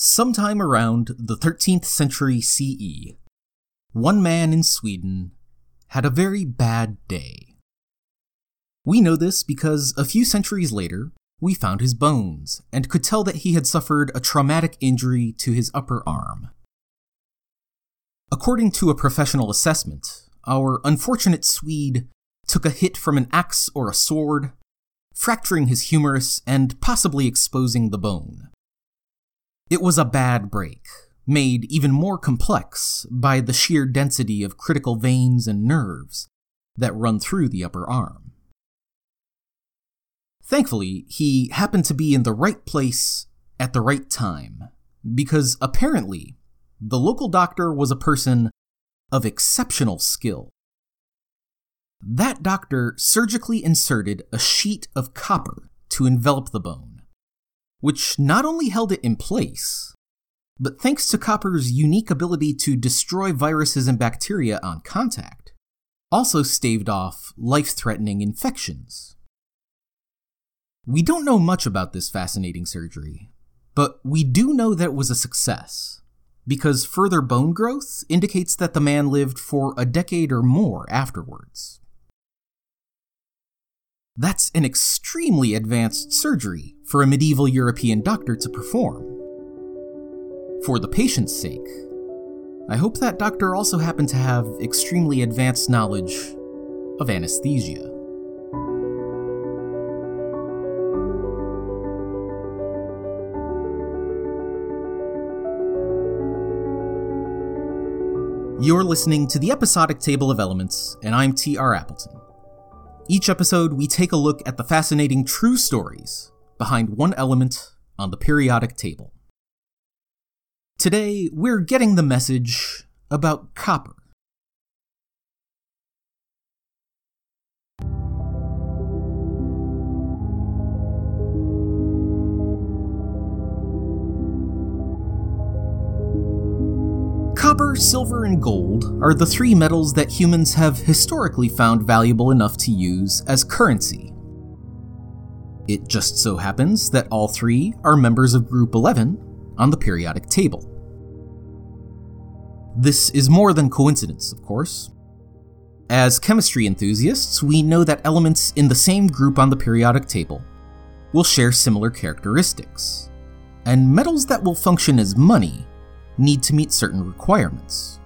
Sometime around the 13th century CE, one man in Sweden had a very bad day. We know this because a few centuries later, we found his bones and could tell that he had suffered a traumatic injury to his upper arm. According to a professional assessment, our unfortunate Swede took a hit from an axe or a sword, fracturing his humerus and possibly exposing the bone. It was a bad break, made even more complex by the sheer density of critical veins and nerves that run through the upper arm. Thankfully, he happened to be in the right place at the right time, because apparently, the local doctor was a person of exceptional skill. That doctor surgically inserted a sheet of copper to envelop the bone which not only held it in place, but thanks to copper's unique ability to destroy viruses and bacteria on contact, also staved off life threatening infections. We don't know much about this fascinating surgery, but we do know that it was a success, because further bone growth indicates that the man lived for a decade or more afterwards. That's an extremely advanced surgery for a medieval European doctor to perform. For the patient's sake, I hope that doctor also happened to have extremely advanced knowledge of anesthesia. You're listening to the episodic table of elements, and I'm T.R. Appleton. Each episode, we take a look at the fascinating true stories behind one element on the periodic table. Today, we're getting the message about copper. Copper, silver, and gold are the three metals that humans have historically found valuable enough to use as currency. It just so happens that all three are members of Group 11 on the periodic table. This is more than coincidence, of course. As chemistry enthusiasts, we know that elements in the same group on the periodic table will share similar characteristics, and metals that will function as money need to meet certain requirements.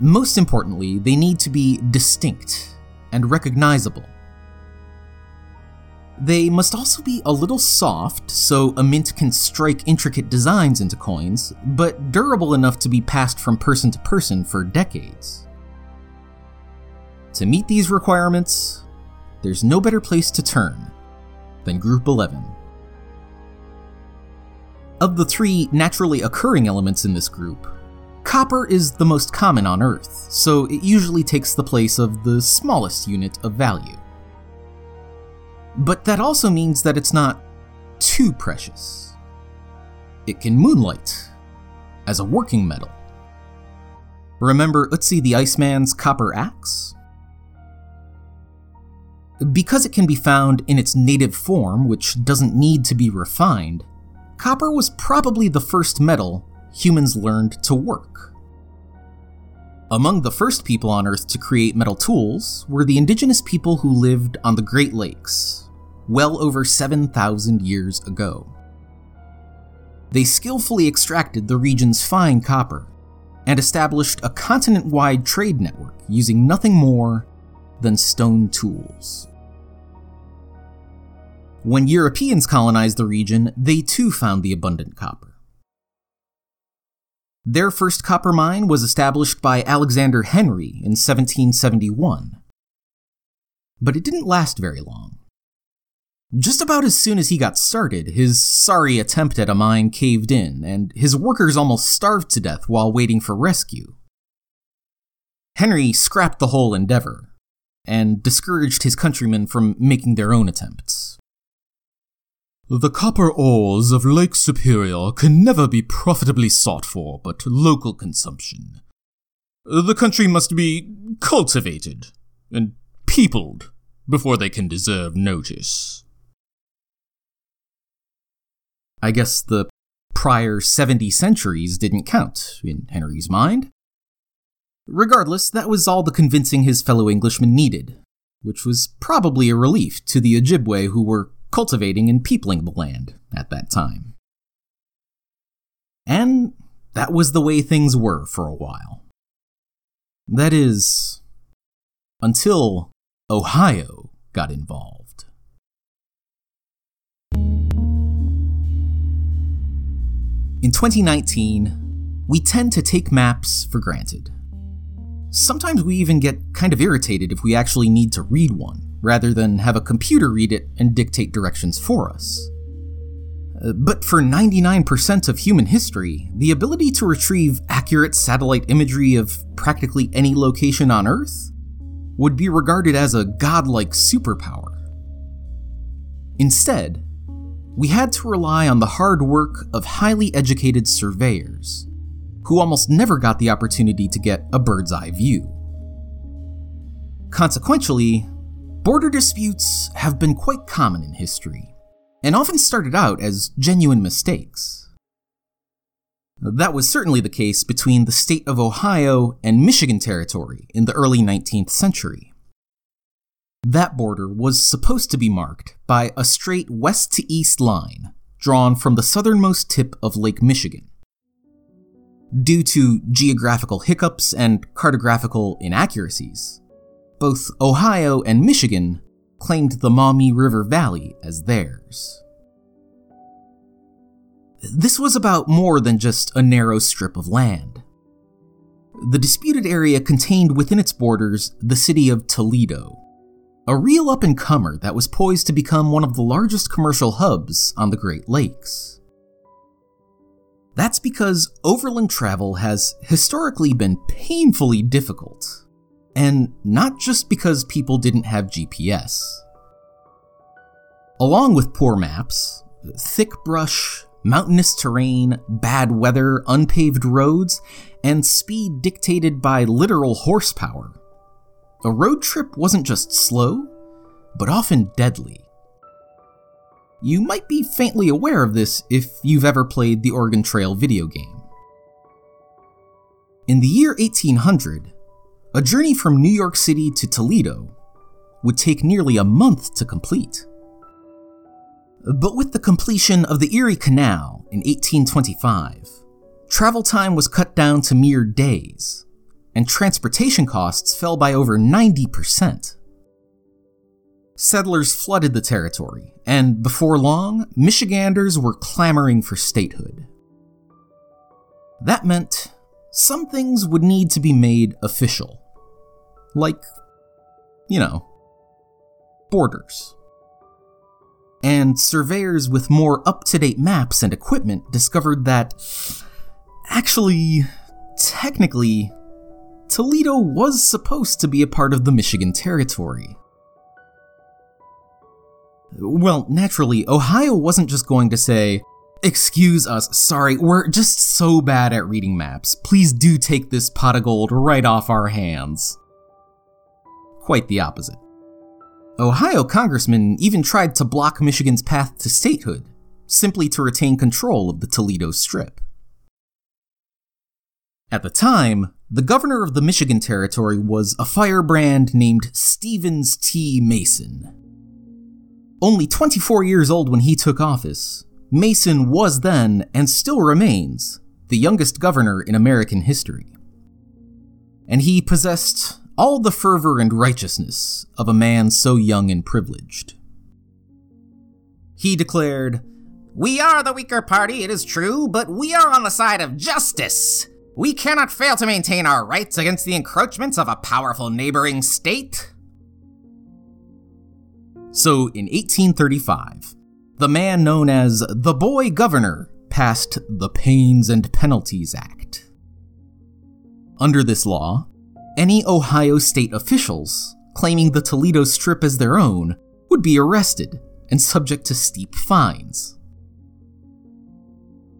Most importantly, they need to be distinct and recognizable. They must also be a little soft so a mint can strike intricate designs into coins, but durable enough to be passed from person to person for decades. To meet these requirements, there's no better place to turn than Group 11. Of the three naturally occurring elements in this group, copper is the most common on Earth, so it usually takes the place of the smallest unit of value. But that also means that it's not too precious. It can moonlight as a working metal. Remember Ötzi the Iceman's copper axe? Because it can be found in its native form, which doesn't need to be refined, copper was probably the first metal humans learned to work. Among the first people on Earth to create metal tools were the indigenous people who lived on the Great Lakes, well over 7,000 years ago. They skillfully extracted the region's fine copper and established a continent wide trade network using nothing more than stone tools. When Europeans colonized the region, they too found the abundant copper. Their first copper mine was established by Alexander Henry in 1771. But it didn't last very long. Just about as soon as he got started, his sorry attempt at a mine caved in, and his workers almost starved to death while waiting for rescue. Henry scrapped the whole endeavor, and discouraged his countrymen from making their own attempts. The copper ores of Lake Superior can never be profitably sought for but local consumption. The country must be cultivated and peopled before they can deserve notice. I guess the prior 70 centuries didn't count in Henry's mind. Regardless, that was all the convincing his fellow Englishmen needed, which was probably a relief to the Ojibwe who were cultivating and peopling the land at that time. And that was the way things were for a while. That is, until Ohio got involved. In 2019, we tend to take maps for granted. Sometimes we even get kind of irritated if we actually need to read one, rather than have a computer read it and dictate directions for us. Uh, but for 99% of human history, the ability to retrieve accurate satellite imagery of practically any location on Earth would be regarded as a godlike superpower. Instead, we had to rely on the hard work of highly educated surveyors, who almost never got the opportunity to get a bird's eye view. Consequentially, border disputes have been quite common in history and often started out as genuine mistakes. That was certainly the case between the state of Ohio and Michigan Territory in the early 19th century. That border was supposed to be marked by a straight west to east line drawn from the southernmost tip of Lake Michigan. Due to geographical hiccups and cartographical inaccuracies, both Ohio and Michigan claimed the Maumee River Valley as theirs. This was about more than just a narrow strip of land. The disputed area contained within its borders the city of Toledo, a real up and comer that was poised to become one of the largest commercial hubs on the Great Lakes. That's because overland travel has historically been painfully difficult and not just because people didn't have GPS. Along with poor maps, thick brush, mountainous terrain, bad weather, unpaved roads, and speed dictated by literal horsepower, a road trip wasn't just slow, but often deadly. You might be faintly aware of this if you've ever played the Oregon Trail video game. In the year 1800, a journey from New York City to Toledo would take nearly a month to complete. But with the completion of the Erie Canal in 1825, travel time was cut down to mere days, and transportation costs fell by over 90%. Settlers flooded the territory, and before long, Michiganders were clamoring for statehood. That meant some things would need to be made official. Like, you know, borders. And surveyors with more up to date maps and equipment discovered that, actually, technically, Toledo was supposed to be a part of the Michigan Territory. Well, naturally, Ohio wasn't just going to say, Excuse us, sorry, we're just so bad at reading maps. Please do take this pot of gold right off our hands. Quite the opposite. Ohio congressmen even tried to block Michigan's path to statehood, simply to retain control of the Toledo Strip. At the time, the governor of the Michigan Territory was a firebrand named Stevens T. Mason. Only 24 years old when he took office, Mason was then, and still remains, the youngest governor in American history. And he possessed all the fervor and righteousness of a man so young and privileged. He declared, We are the weaker party, it is true, but we are on the side of justice. We cannot fail to maintain our rights against the encroachments of a powerful neighboring state. So, in 1835, the man known as the Boy Governor passed the Pains and Penalties Act. Under this law, any Ohio state officials claiming the Toledo Strip as their own would be arrested and subject to steep fines.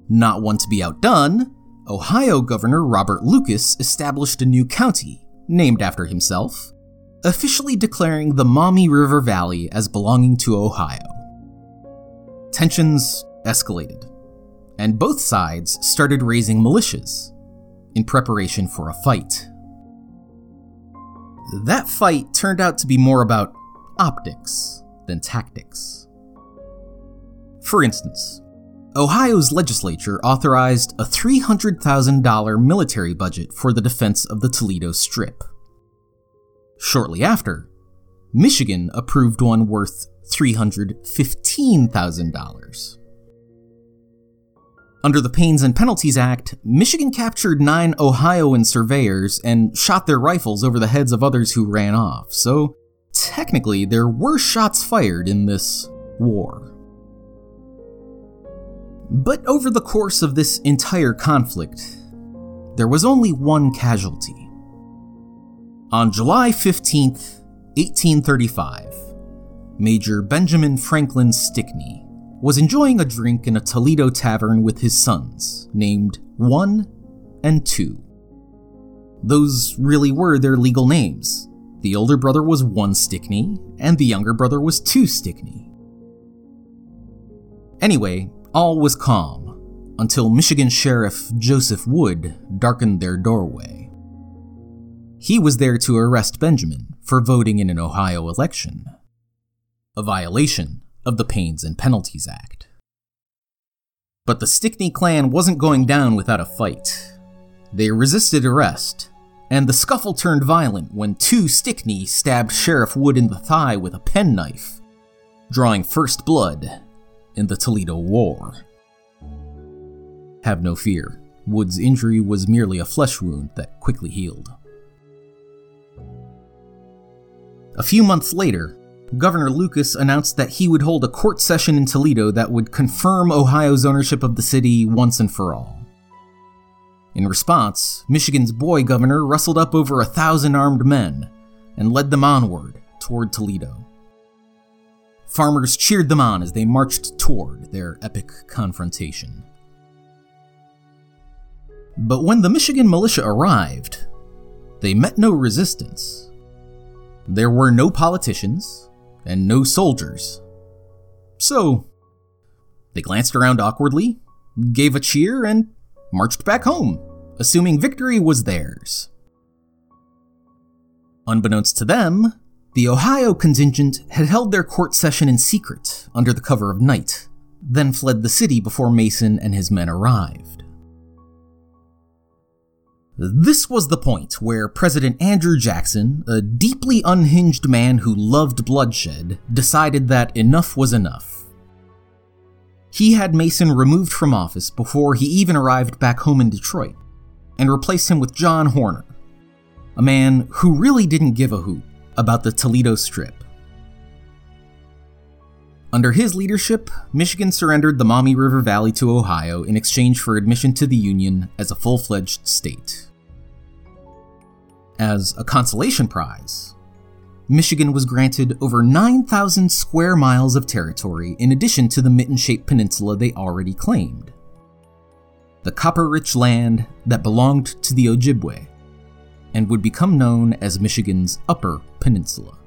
Not one to be outdone, Ohio Governor Robert Lucas established a new county, named after himself, officially declaring the Maumee River Valley as belonging to Ohio. Tensions escalated, and both sides started raising militias in preparation for a fight. That fight turned out to be more about optics than tactics. For instance, Ohio's legislature authorized a $300,000 military budget for the defense of the Toledo Strip. Shortly after, Michigan approved one worth $315,000. Under the Pains and Penalties Act, Michigan captured nine Ohioan surveyors and shot their rifles over the heads of others who ran off, so technically there were shots fired in this war. But over the course of this entire conflict, there was only one casualty. On July 15th, 1835, Major Benjamin Franklin Stickney was enjoying a drink in a Toledo tavern with his sons, named One and Two. Those really were their legal names. The older brother was One Stickney, and the younger brother was Two Stickney. Anyway, all was calm until Michigan Sheriff Joseph Wood darkened their doorway. He was there to arrest Benjamin for voting in an Ohio election, a violation of the Pains and Penalties Act. But the Stickney clan wasn't going down without a fight. They resisted arrest, and the scuffle turned violent when two Stickney stabbed Sheriff Wood in the thigh with a penknife, drawing first blood in the Toledo War. Have no fear, Wood's injury was merely a flesh wound that quickly healed. A few months later, Governor Lucas announced that he would hold a court session in Toledo that would confirm Ohio's ownership of the city once and for all. In response, Michigan's boy governor rustled up over a thousand armed men and led them onward toward Toledo. Farmers cheered them on as they marched toward their epic confrontation. But when the Michigan militia arrived, they met no resistance. There were no politicians, and no soldiers. So, they glanced around awkwardly, gave a cheer, and marched back home, assuming victory was theirs. Unbeknownst to them, the Ohio contingent had held their court session in secret under the cover of night, then fled the city before Mason and his men arrived. This was the point where President Andrew Jackson, a deeply unhinged man who loved bloodshed, decided that enough was enough. He had Mason removed from office before he even arrived back home in Detroit, and replaced him with John Horner, a man who really didn't give a hoot about the Toledo Strip. Under his leadership, Michigan surrendered the Maumee River Valley to Ohio in exchange for admission to the Union as a full fledged state. As a consolation prize, Michigan was granted over 9,000 square miles of territory in addition to the mitten shaped peninsula they already claimed. The copper rich land that belonged to the Ojibwe and would become known as Michigan's Upper Peninsula.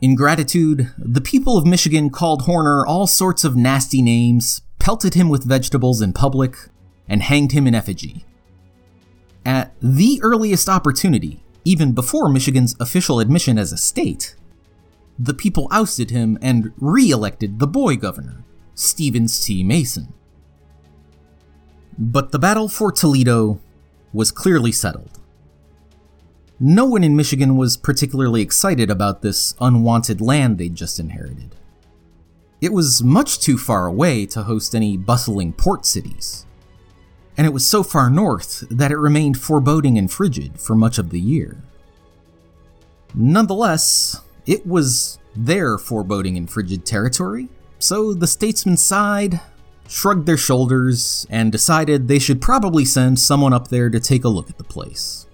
In gratitude, the people of Michigan called Horner all sorts of nasty names, pelted him with vegetables in public, and hanged him in effigy. At the earliest opportunity, even before Michigan's official admission as a state, the people ousted him and re elected the boy governor, Stevens T. Mason. But the battle for Toledo was clearly settled. No one in Michigan was particularly excited about this unwanted land they'd just inherited. It was much too far away to host any bustling port cities and it was so far north that it remained foreboding and frigid for much of the year. Nonetheless, it was their foreboding and frigid territory, so the statesmen sighed, shrugged their shoulders, and decided they should probably send someone up there to take a look at the place.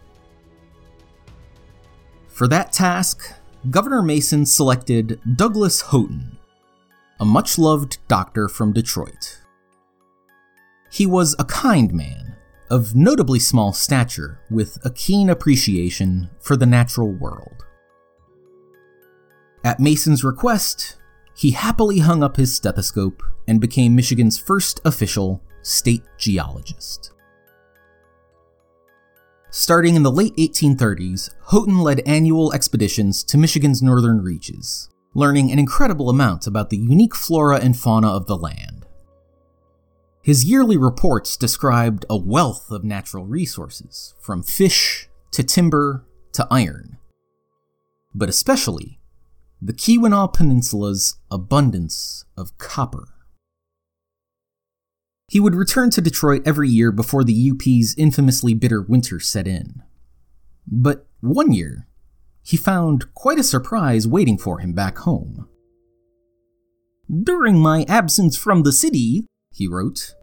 For that task, Governor Mason selected Douglas Houghton, a much loved doctor from Detroit. He was a kind man, of notably small stature, with a keen appreciation for the natural world. At Mason's request, he happily hung up his stethoscope and became Michigan's first official state geologist. Starting in the late 1830s, Houghton led annual expeditions to Michigan's northern reaches, learning an incredible amount about the unique flora and fauna of the land. His yearly reports described a wealth of natural resources, from fish to timber to iron, but especially the Keweenaw Peninsula's abundance of copper. He would return to Detroit every year before the UP's infamously bitter winter set in. But one year, he found quite a surprise waiting for him back home. During my absence from the city, he wrote,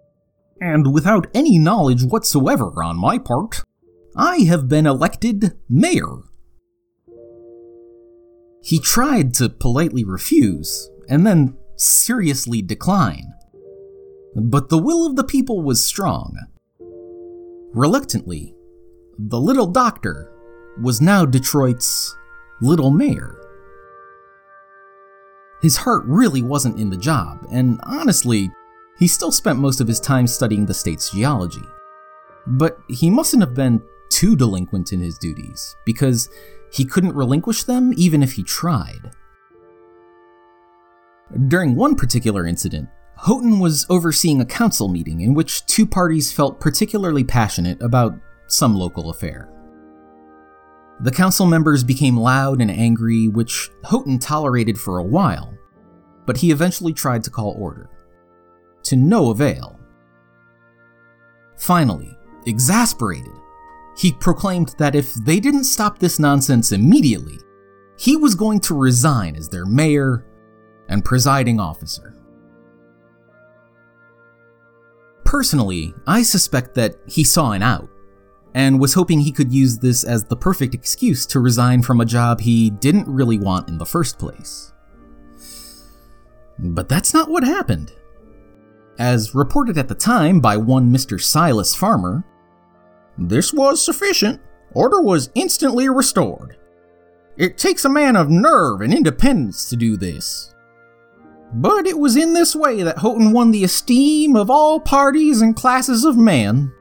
and without any knowledge whatsoever on my part, I have been elected mayor. He tried to politely refuse, and then seriously decline. But the will of the people was strong. Reluctantly, the little doctor was now Detroit's little mayor. His heart really wasn't in the job, and honestly, he still spent most of his time studying the state's geology. But he mustn't have been too delinquent in his duties, because he couldn't relinquish them even if he tried. During one particular incident, Houghton was overseeing a council meeting in which two parties felt particularly passionate about some local affair. The council members became loud and angry, which Houghton tolerated for a while, but he eventually tried to call order. To no avail. Finally, exasperated, he proclaimed that if they didn't stop this nonsense immediately, he was going to resign as their mayor and presiding officer. Personally, I suspect that he saw an out, and was hoping he could use this as the perfect excuse to resign from a job he didn't really want in the first place. But that's not what happened. As reported at the time by one Mr. Silas Farmer, this was sufficient. Order was instantly restored. It takes a man of nerve and independence to do this. But it was in this way that Houghton won the esteem of all parties and classes of men.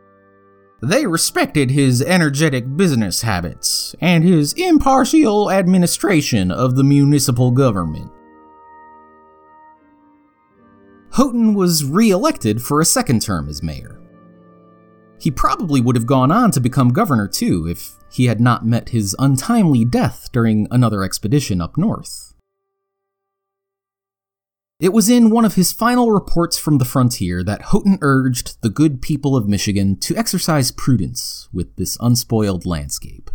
They respected his energetic business habits and his impartial administration of the municipal government. Houghton was re elected for a second term as mayor. He probably would have gone on to become governor too if he had not met his untimely death during another expedition up north. It was in one of his final reports from the frontier that Houghton urged the good people of Michigan to exercise prudence with this unspoiled landscape.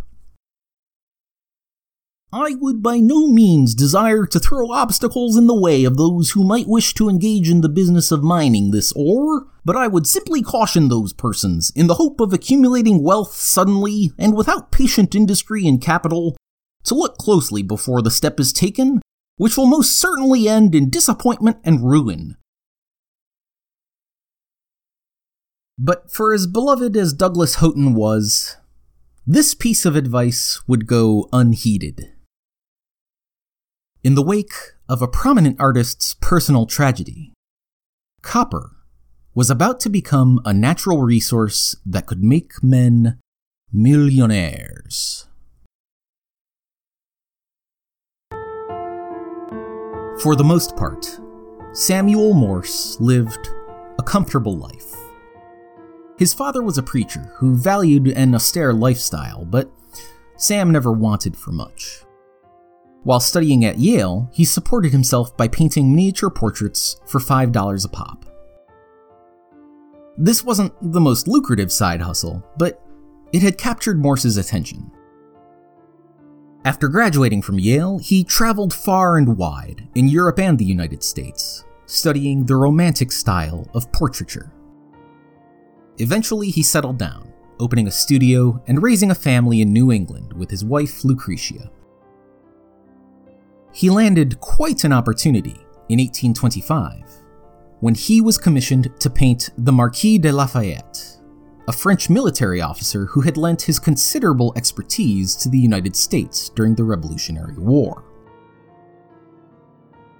I would by no means desire to throw obstacles in the way of those who might wish to engage in the business of mining this ore, but I would simply caution those persons, in the hope of accumulating wealth suddenly and without patient industry and capital, to look closely before the step is taken which will most certainly end in disappointment and ruin. But for as beloved as Douglas Houghton was, this piece of advice would go unheeded. In the wake of a prominent artist's personal tragedy, copper was about to become a natural resource that could make men millionaires. For the most part, Samuel Morse lived a comfortable life. His father was a preacher who valued an austere lifestyle, but Sam never wanted for much. While studying at Yale, he supported himself by painting miniature portraits for $5 a pop. This wasn't the most lucrative side hustle, but it had captured Morse's attention. After graduating from Yale, he traveled far and wide in Europe and the United States, studying the Romantic style of portraiture. Eventually, he settled down, opening a studio and raising a family in New England with his wife Lucretia. He landed quite an opportunity in 1825 when he was commissioned to paint the Marquis de Lafayette a French military officer who had lent his considerable expertise to the United States during the Revolutionary War.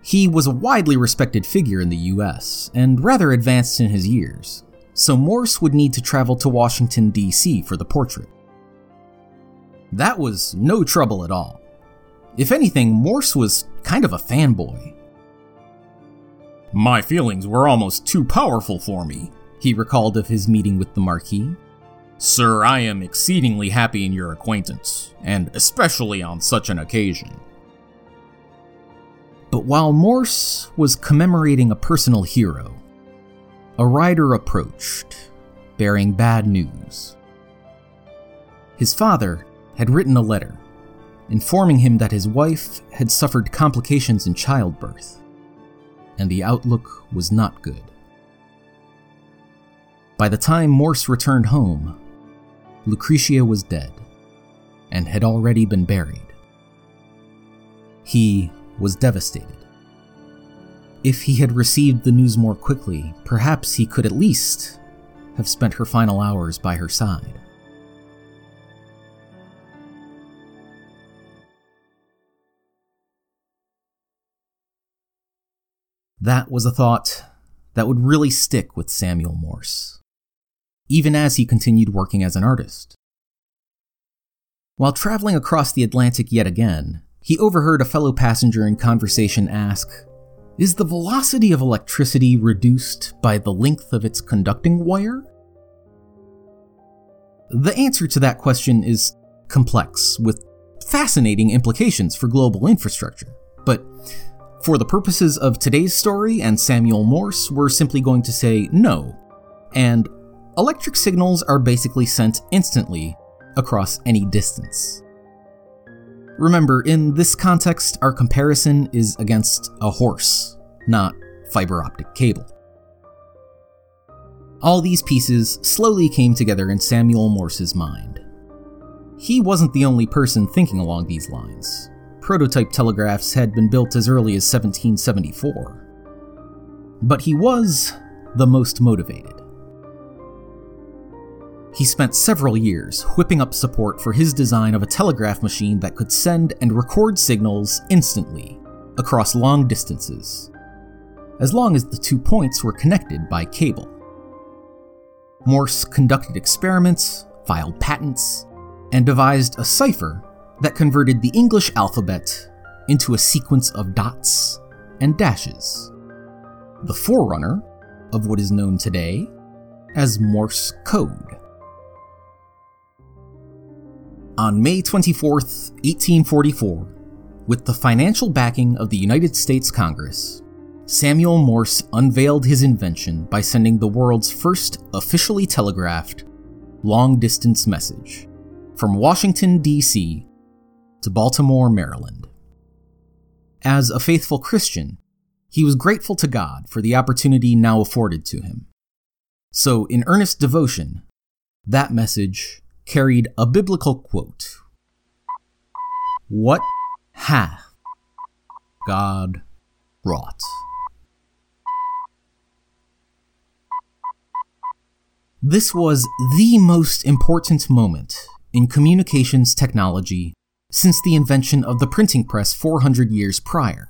He was a widely respected figure in the US and rather advanced in his years, so Morse would need to travel to Washington, D.C. for the portrait. That was no trouble at all. If anything, Morse was kind of a fanboy. My feelings were almost too powerful for me, he recalled of his meeting with the Marquis. Sir, I am exceedingly happy in your acquaintance, and especially on such an occasion. But while Morse was commemorating a personal hero, a rider approached, bearing bad news. His father had written a letter informing him that his wife had suffered complications in childbirth, and the outlook was not good. By the time Morse returned home, Lucretia was dead and had already been buried. He was devastated. If he had received the news more quickly, perhaps he could at least have spent her final hours by her side. That was a thought that would really stick with Samuel Morse, even as he continued working as an artist. While traveling across the Atlantic yet again, he overheard a fellow passenger in conversation ask, Is the velocity of electricity reduced by the length of its conducting wire? The answer to that question is complex, with fascinating implications for global infrastructure. But for the purposes of today's story and Samuel Morse, we're simply going to say no. And electric signals are basically sent instantly across any distance. Remember, in this context, our comparison is against a horse, not fiber optic cable. All these pieces slowly came together in Samuel Morse's mind. He wasn't the only person thinking along these lines prototype telegraphs had been built as early as 1774. But he was the most motivated. He spent several years whipping up support for his design of a telegraph machine that could send and record signals instantly across long distances, as long as the two points were connected by cable. Morse conducted experiments, filed patents, and devised a cipher that converted the English alphabet into a sequence of dots and dashes, the forerunner of what is known today as Morse code. On May 24, 1844, with the financial backing of the United States Congress, Samuel Morse unveiled his invention by sending the world's first officially telegraphed long distance message from Washington, D.C to Baltimore, Maryland. As a faithful Christian, he was grateful to God for the opportunity now afforded to him. So, in earnest devotion, that message carried a biblical quote What hath God wrought? This was the most important moment in communications technology since the invention of the printing press 400 years prior.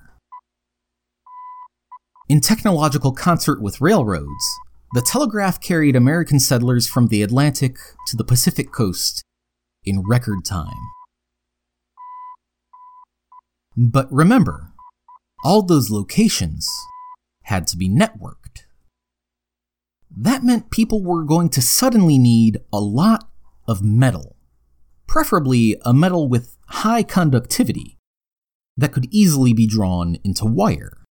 In technological concert with railroads, the telegraph carried American settlers from the Atlantic to the Pacific coast in record time. But remember, all those locations had to be networked. That meant people were going to suddenly need a lot of metal, preferably a metal with high conductivity that could easily be drawn into wire.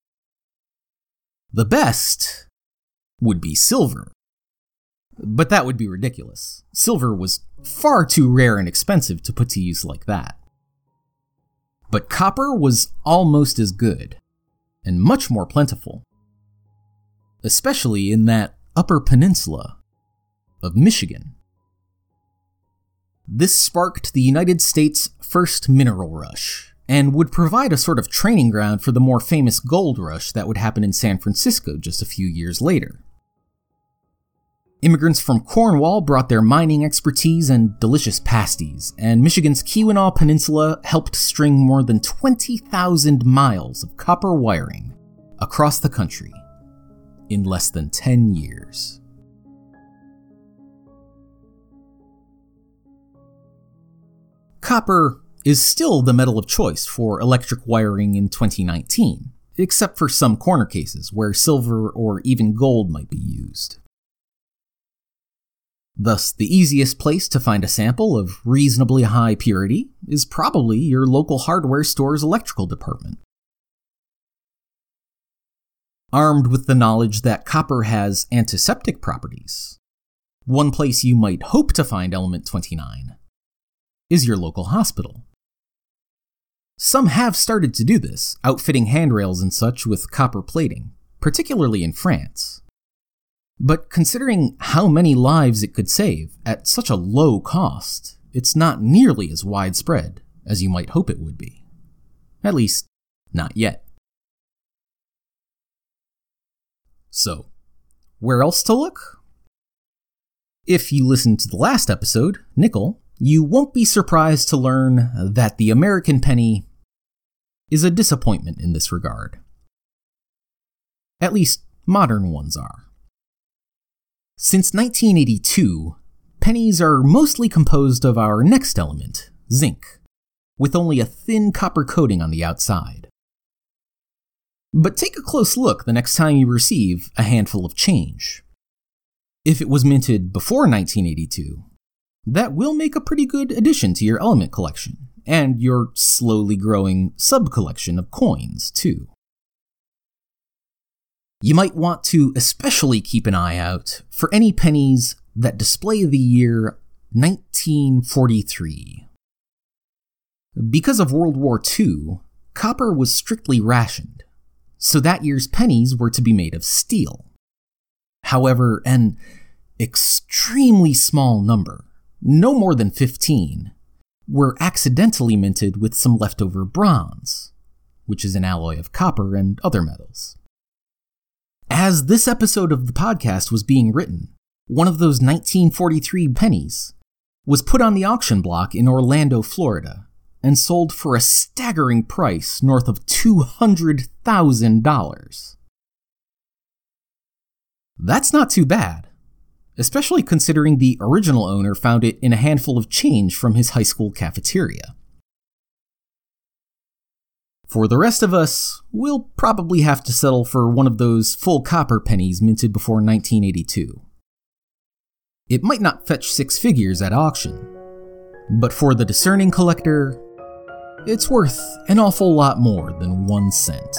The best would be silver. But that would be ridiculous. Silver was far too rare and expensive to put to use like that. But copper was almost as good, and much more plentiful. Especially in that upper peninsula of Michigan. This sparked the United States' first mineral rush, and would provide a sort of training ground for the more famous gold rush that would happen in San Francisco just a few years later. Immigrants from Cornwall brought their mining expertise and delicious pasties, and Michigan's Keweenaw Peninsula helped string more than 20,000 miles of copper wiring across the country in less than 10 years. Copper is still the metal of choice for electric wiring in 2019, except for some corner cases where silver or even gold might be used. Thus, the easiest place to find a sample of reasonably high purity is probably your local hardware store's electrical department. Armed with the knowledge that copper has antiseptic properties, one place you might hope to find element 29 is your local hospital. Some have started to do this, outfitting handrails and such with copper plating, particularly in France. But considering how many lives it could save at such a low cost, it's not nearly as widespread as you might hope it would be. At least, not yet. So, where else to look? If you listened to the last episode, Nickel, you won't be surprised to learn that the American penny is a disappointment in this regard. At least, modern ones are. Since 1982, pennies are mostly composed of our next element, zinc, with only a thin copper coating on the outside. But take a close look the next time you receive a handful of change. If it was minted before 1982, that will make a pretty good addition to your element collection, and your slowly growing sub collection of coins, too. You might want to especially keep an eye out for any pennies that display the year 1943. Because of World War II, copper was strictly rationed, so that year's pennies were to be made of steel. However, an extremely small number, no more than 15, were accidentally minted with some leftover bronze, which is an alloy of copper and other metals. As this episode of the podcast was being written, one of those 1943 pennies was put on the auction block in Orlando, Florida, and sold for a staggering price north of $200,000. That's not too bad, especially considering the original owner found it in a handful of change from his high school cafeteria. For the rest of us, we'll probably have to settle for one of those full copper pennies minted before 1982. It might not fetch six figures at auction, but for the discerning collector, it's worth an awful lot more than one cent.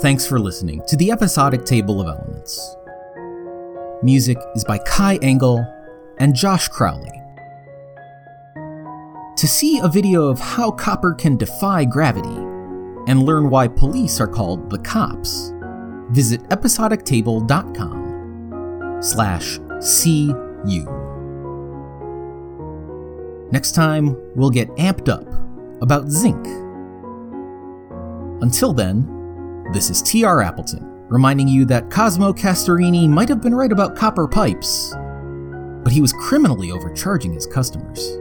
Thanks for listening to the episodic Table of Elements. Music is by Kai Engel and Josh Crowley. To see a video of how copper can defy gravity and learn why police are called the cops, visit episodictable.com slash CU. Next time, we'll get amped up about zinc. Until then, this is TR Appleton, reminding you that Cosmo Castorini might have been right about copper pipes, but he was criminally overcharging his customers.